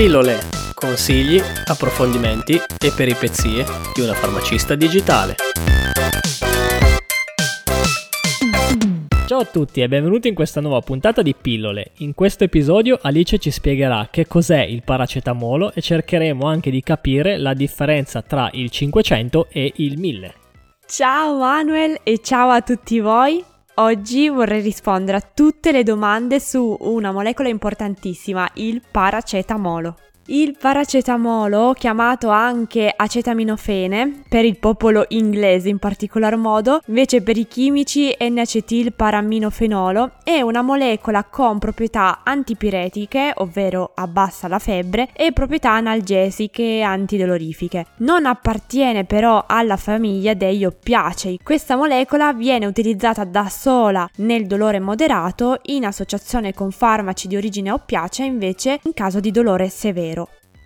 Pillole, consigli, approfondimenti e peripezie di una farmacista digitale. Ciao a tutti e benvenuti in questa nuova puntata di Pillole. In questo episodio Alice ci spiegherà che cos'è il paracetamolo e cercheremo anche di capire la differenza tra il 500 e il 1000. Ciao Manuel e ciao a tutti voi. Oggi vorrei rispondere a tutte le domande su una molecola importantissima, il paracetamolo. Il paracetamolo, chiamato anche acetaminofene, per il popolo inglese in particolar modo, invece per i chimici N-acetilparaminofenolo, è una molecola con proprietà antipiretiche, ovvero abbassa la febbre, e proprietà analgesiche e antidolorifiche. Non appartiene però alla famiglia degli oppiacei. Questa molecola viene utilizzata da sola nel dolore moderato, in associazione con farmaci di origine oppiacea invece in caso di dolore severo.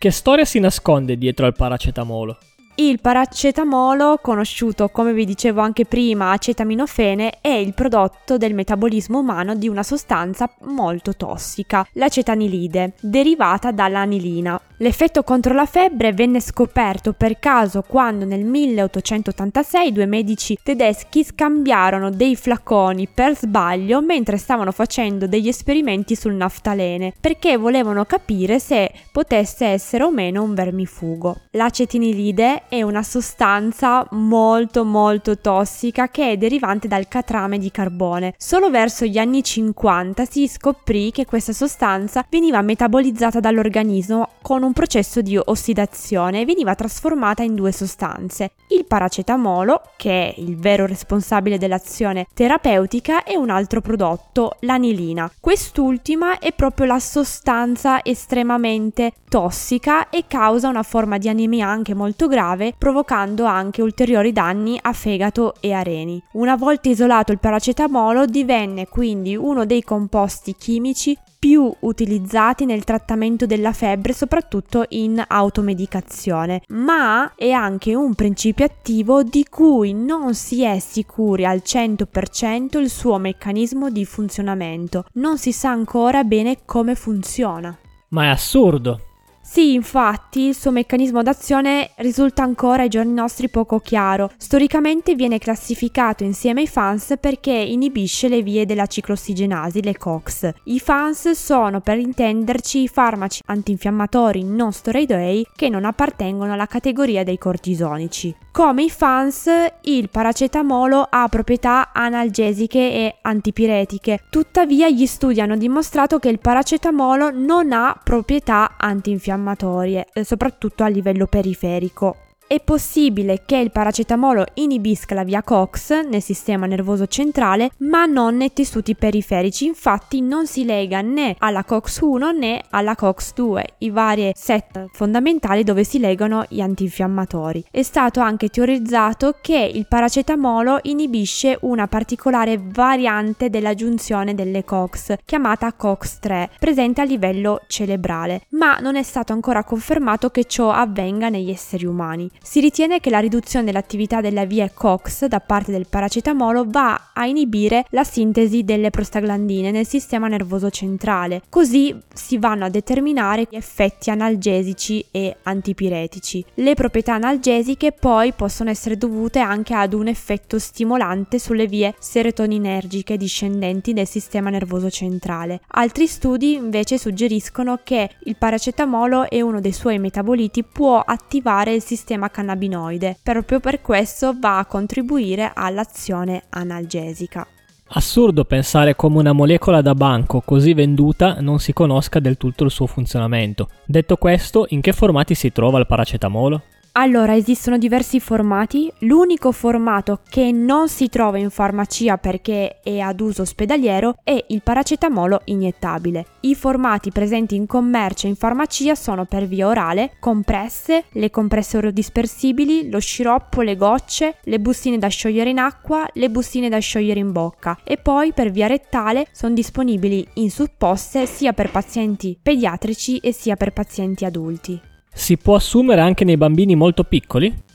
Che storia si nasconde dietro al paracetamolo? Il paracetamolo, conosciuto come vi dicevo anche prima acetaminofene, è il prodotto del metabolismo umano di una sostanza molto tossica, l'acetanilide, derivata dall'anilina. L'effetto contro la febbre venne scoperto per caso quando nel 1886 due medici tedeschi scambiarono dei flaconi per sbaglio mentre stavano facendo degli esperimenti sul naftalene perché volevano capire se potesse essere o meno un vermifugo. L'acetinilide è una sostanza molto molto tossica che è derivante dal catrame di carbone. Solo verso gli anni 50 si scoprì che questa sostanza veniva metabolizzata dall'organismo con un processo di ossidazione e veniva trasformata in due sostanze, il paracetamolo, che è il vero responsabile dell'azione terapeutica, e un altro prodotto, l'anilina. Quest'ultima è proprio la sostanza estremamente tossica e causa una forma di anemia anche molto grave, provocando anche ulteriori danni a fegato e a reni. Una volta isolato il paracetamolo divenne quindi uno dei composti chimici più utilizzati nel trattamento della febbre, soprattutto in automedicazione, ma è anche un principio attivo di cui non si è sicuri al 100% il suo meccanismo di funzionamento. Non si sa ancora bene come funziona. Ma è assurdo! Sì, infatti, il suo meccanismo d'azione risulta ancora ai giorni nostri poco chiaro. Storicamente viene classificato insieme ai FANS perché inibisce le vie della ciclossigenasi, le COX. I FANS sono, per intenderci, i farmaci antinfiammatori non steroidei che non appartengono alla categoria dei cortisonici. Come i FANS, il paracetamolo ha proprietà analgesiche e antipiretiche. Tuttavia, gli studi hanno dimostrato che il paracetamolo non ha proprietà antinfiammatorie infiammatorie, eh, soprattutto a livello periferico. È possibile che il paracetamolo inibisca la via COX nel sistema nervoso centrale, ma non nei tessuti periferici, infatti non si lega né alla COX1 né alla COX2, i vari set fondamentali dove si legano gli antinfiammatori. È stato anche teorizzato che il paracetamolo inibisce una particolare variante della giunzione delle COX, chiamata COX3, presente a livello cerebrale, ma non è stato ancora confermato che ciò avvenga negli esseri umani. Si ritiene che la riduzione dell'attività della via COX da parte del paracetamolo va a inibire la sintesi delle prostaglandine nel sistema nervoso centrale, così si vanno a determinare effetti analgesici e antipiretici. Le proprietà analgesiche poi possono essere dovute anche ad un effetto stimolante sulle vie serotoninergiche discendenti del sistema nervoso centrale. Altri studi invece suggeriscono che il paracetamolo e uno dei suoi metaboliti può attivare il sistema cannabinoide. Proprio per questo va a contribuire all'azione analgesica. Assurdo pensare come una molecola da banco così venduta non si conosca del tutto il suo funzionamento. Detto questo, in che formati si trova il paracetamolo? Allora, esistono diversi formati. L'unico formato che non si trova in farmacia perché è ad uso ospedaliero è il paracetamolo iniettabile. I formati presenti in commercio e in farmacia sono per via orale, compresse, le compresse orodispersibili, lo sciroppo, le gocce, le bustine da sciogliere in acqua, le bustine da sciogliere in bocca e poi per via rettale sono disponibili in supposte sia per pazienti pediatrici e sia per pazienti adulti. Si può assumere anche nei bambini molto piccoli?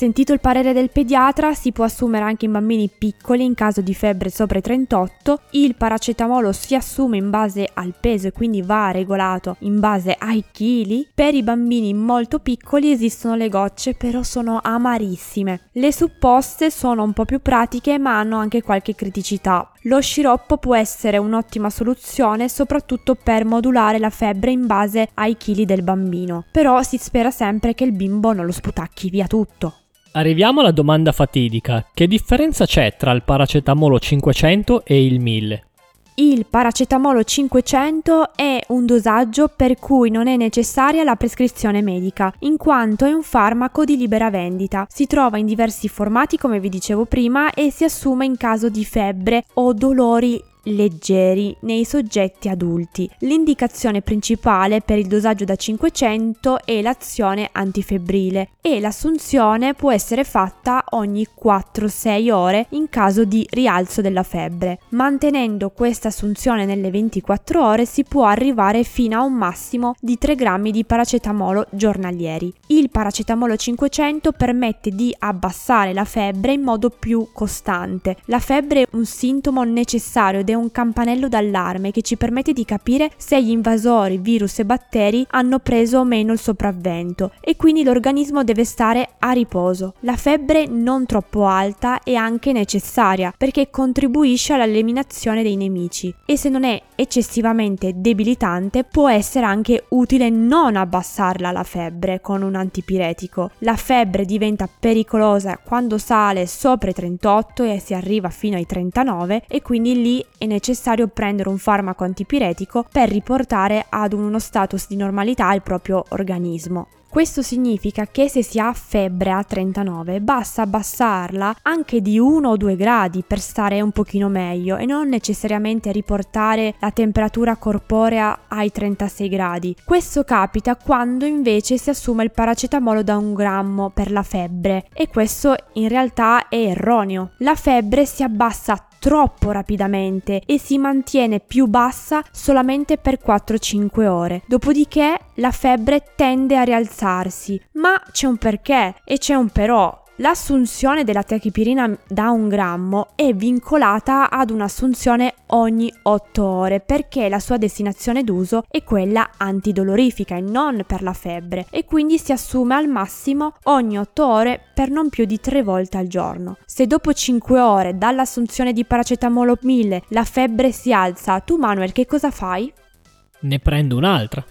Sentito il parere del pediatra, si può assumere anche in bambini piccoli in caso di febbre sopra i 38. Il paracetamolo si assume in base al peso e quindi va regolato in base ai chili. Per i bambini molto piccoli esistono le gocce, però sono amarissime. Le supposte sono un po' più pratiche ma hanno anche qualche criticità. Lo sciroppo può essere un'ottima soluzione soprattutto per modulare la febbre in base ai chili del bambino, però si spera sempre che il bimbo non lo sputacchi via tutto. Arriviamo alla domanda fatidica. Che differenza c'è tra il paracetamolo 500 e il 1000? Il paracetamolo 500 è un dosaggio per cui non è necessaria la prescrizione medica, in quanto è un farmaco di libera vendita. Si trova in diversi formati, come vi dicevo prima, e si assume in caso di febbre o dolori leggeri nei soggetti adulti. L'indicazione principale per il dosaggio da 500 è l'azione antifebbrile e l'assunzione può essere fatta ogni 4-6 ore in caso di rialzo della febbre. Mantenendo questa assunzione nelle 24 ore si può arrivare fino a un massimo di 3 grammi di paracetamolo giornalieri. Il paracetamolo 500 permette di abbassare la febbre in modo più costante. La febbre è un sintomo necessario è un campanello d'allarme che ci permette di capire se gli invasori, virus e batteri hanno preso o meno il sopravvento e quindi l'organismo deve stare a riposo. La febbre non troppo alta è anche necessaria perché contribuisce all'eliminazione dei nemici e se non è eccessivamente debilitante può essere anche utile non abbassarla la febbre con un antipiretico. La febbre diventa pericolosa quando sale sopra i 38 e si arriva fino ai 39 e quindi lì è necessario prendere un farmaco antipiretico per riportare ad uno status di normalità il proprio organismo. Questo significa che se si ha febbre a 39 basta abbassarla anche di 1 o 2 gradi per stare un pochino meglio e non necessariamente riportare la temperatura corporea ai 36 gradi. Questo capita quando invece si assume il paracetamolo da un grammo per la febbre e questo in realtà è erroneo. La febbre si abbassa troppo rapidamente e si mantiene più bassa solamente per 4-5 ore. Dopodiché la febbre tende a rialzarsi, ma c'è un perché e c'è un però. L'assunzione della tachipirina da un grammo è vincolata ad un'assunzione ogni 8 ore perché la sua destinazione d'uso è quella antidolorifica e non per la febbre e quindi si assume al massimo ogni 8 ore per non più di 3 volte al giorno. Se dopo 5 ore dall'assunzione di paracetamolo 1000 la febbre si alza, tu Manuel che cosa fai? Ne prendo un'altra.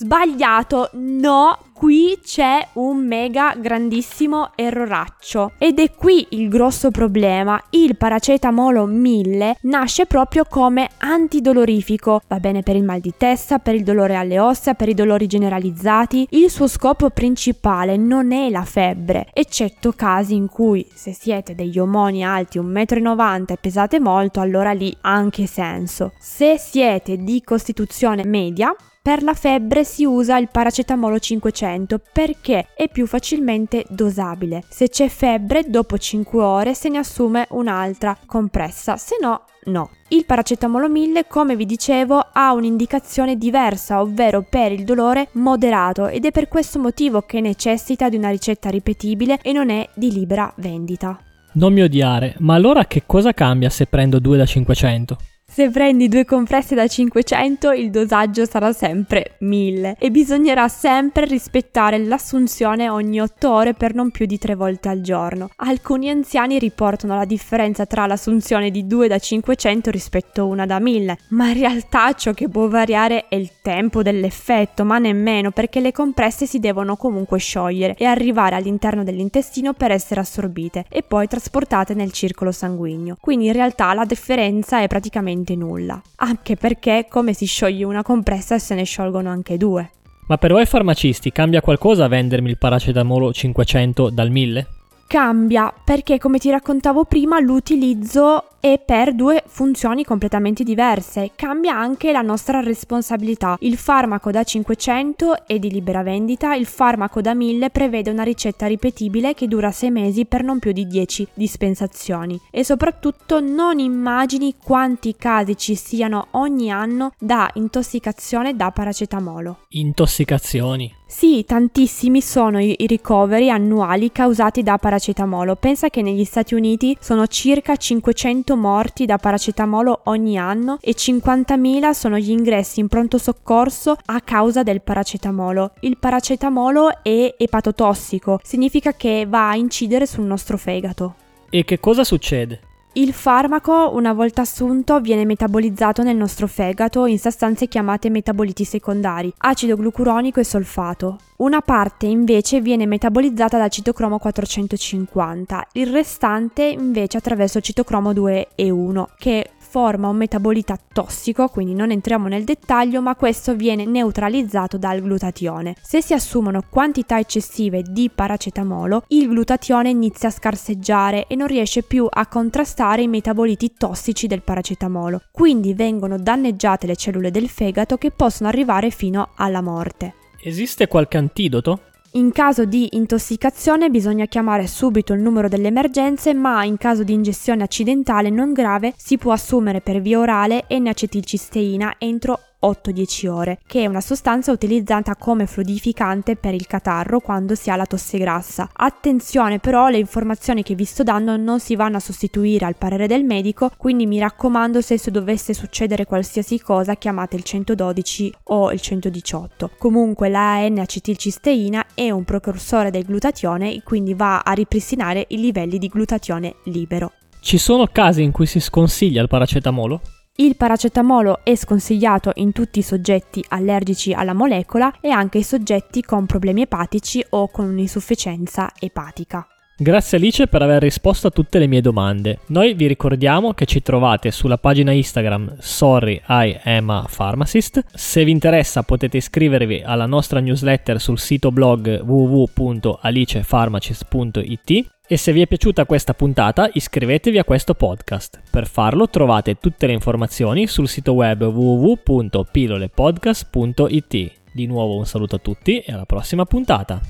Sbagliato, no, qui c'è un mega grandissimo erroraccio ed è qui il grosso problema. Il paracetamolo 1000 nasce proprio come antidolorifico, va bene per il mal di testa, per il dolore alle ossa, per i dolori generalizzati. Il suo scopo principale non è la febbre, eccetto casi in cui se siete degli omoni alti 1,90 m e pesate molto, allora lì ha anche senso. Se siete di costituzione media, per la febbre si usa il paracetamolo 500 perché è più facilmente dosabile. Se c'è febbre, dopo 5 ore se ne assume un'altra compressa, se no no. Il paracetamolo 1000, come vi dicevo, ha un'indicazione diversa, ovvero per il dolore moderato ed è per questo motivo che necessita di una ricetta ripetibile e non è di libera vendita. Non mi odiare, ma allora che cosa cambia se prendo 2 da 500? Se prendi due compresse da 500 il dosaggio sarà sempre 1000 e bisognerà sempre rispettare l'assunzione ogni 8 ore per non più di 3 volte al giorno. Alcuni anziani riportano la differenza tra l'assunzione di 2 da 500 rispetto a una da 1000, ma in realtà ciò che può variare è il tempo dell'effetto, ma nemmeno perché le compresse si devono comunque sciogliere e arrivare all'interno dell'intestino per essere assorbite e poi trasportate nel circolo sanguigno. Quindi in realtà la differenza è praticamente praticamente nulla, anche perché come si scioglie una compressa se ne sciolgono anche due. Ma per voi farmacisti cambia qualcosa a vendermi il paracetamolo 500 dal 1000? Cambia perché come ti raccontavo prima l'utilizzo e per due funzioni completamente diverse. Cambia anche la nostra responsabilità. Il farmaco da 500 è di libera vendita, il farmaco da 1000 prevede una ricetta ripetibile che dura 6 mesi per non più di 10 dispensazioni. E soprattutto non immagini quanti casi ci siano ogni anno da intossicazione da paracetamolo. Intossicazioni. Sì, tantissimi sono i ricoveri annuali causati da paracetamolo. Pensa che negli Stati Uniti sono circa 500 morti da paracetamolo ogni anno e 50.000 sono gli ingressi in pronto soccorso a causa del paracetamolo. Il paracetamolo è epatotossico, significa che va a incidere sul nostro fegato. E che cosa succede? Il farmaco, una volta assunto, viene metabolizzato nel nostro fegato in sostanze chiamate metaboliti secondari, acido glucuronico e solfato. Una parte invece viene metabolizzata dal citocromo 450, il restante invece attraverso citocromo 2 e 1, che forma un metabolita tossico, quindi non entriamo nel dettaglio, ma questo viene neutralizzato dal glutatione. Se si assumono quantità eccessive di paracetamolo, il glutatione inizia a scarseggiare e non riesce più a contrastare i metaboliti tossici del paracetamolo, quindi vengono danneggiate le cellule del fegato che possono arrivare fino alla morte. Esiste qualche antidoto? In caso di intossicazione bisogna chiamare subito il numero delle emergenze, ma in caso di ingestione accidentale non grave si può assumere per via orale N-acetilcisteina entro 8-10 ore, che è una sostanza utilizzata come fluidificante per il catarro quando si ha la tosse grassa. Attenzione però, le informazioni che vi sto dando non si vanno a sostituire al parere del medico, quindi mi raccomando se dovesse succedere qualsiasi cosa chiamate il 112 o il 118. Comunque la N-acetilcisteina è un precursore del glutatione, quindi va a ripristinare i livelli di glutatione libero. Ci sono casi in cui si sconsiglia il paracetamolo? Il paracetamolo è sconsigliato in tutti i soggetti allergici alla molecola e anche i soggetti con problemi epatici o con un'insufficienza epatica. Grazie Alice per aver risposto a tutte le mie domande. Noi vi ricordiamo che ci trovate sulla pagina Instagram Sorry I am a Pharmacist. Se vi interessa potete iscrivervi alla nostra newsletter sul sito blog www.alicepharmacist.it e se vi è piaciuta questa puntata iscrivetevi a questo podcast. Per farlo trovate tutte le informazioni sul sito web www.pillolepodcast.it. Di nuovo un saluto a tutti e alla prossima puntata.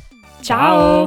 Ciao.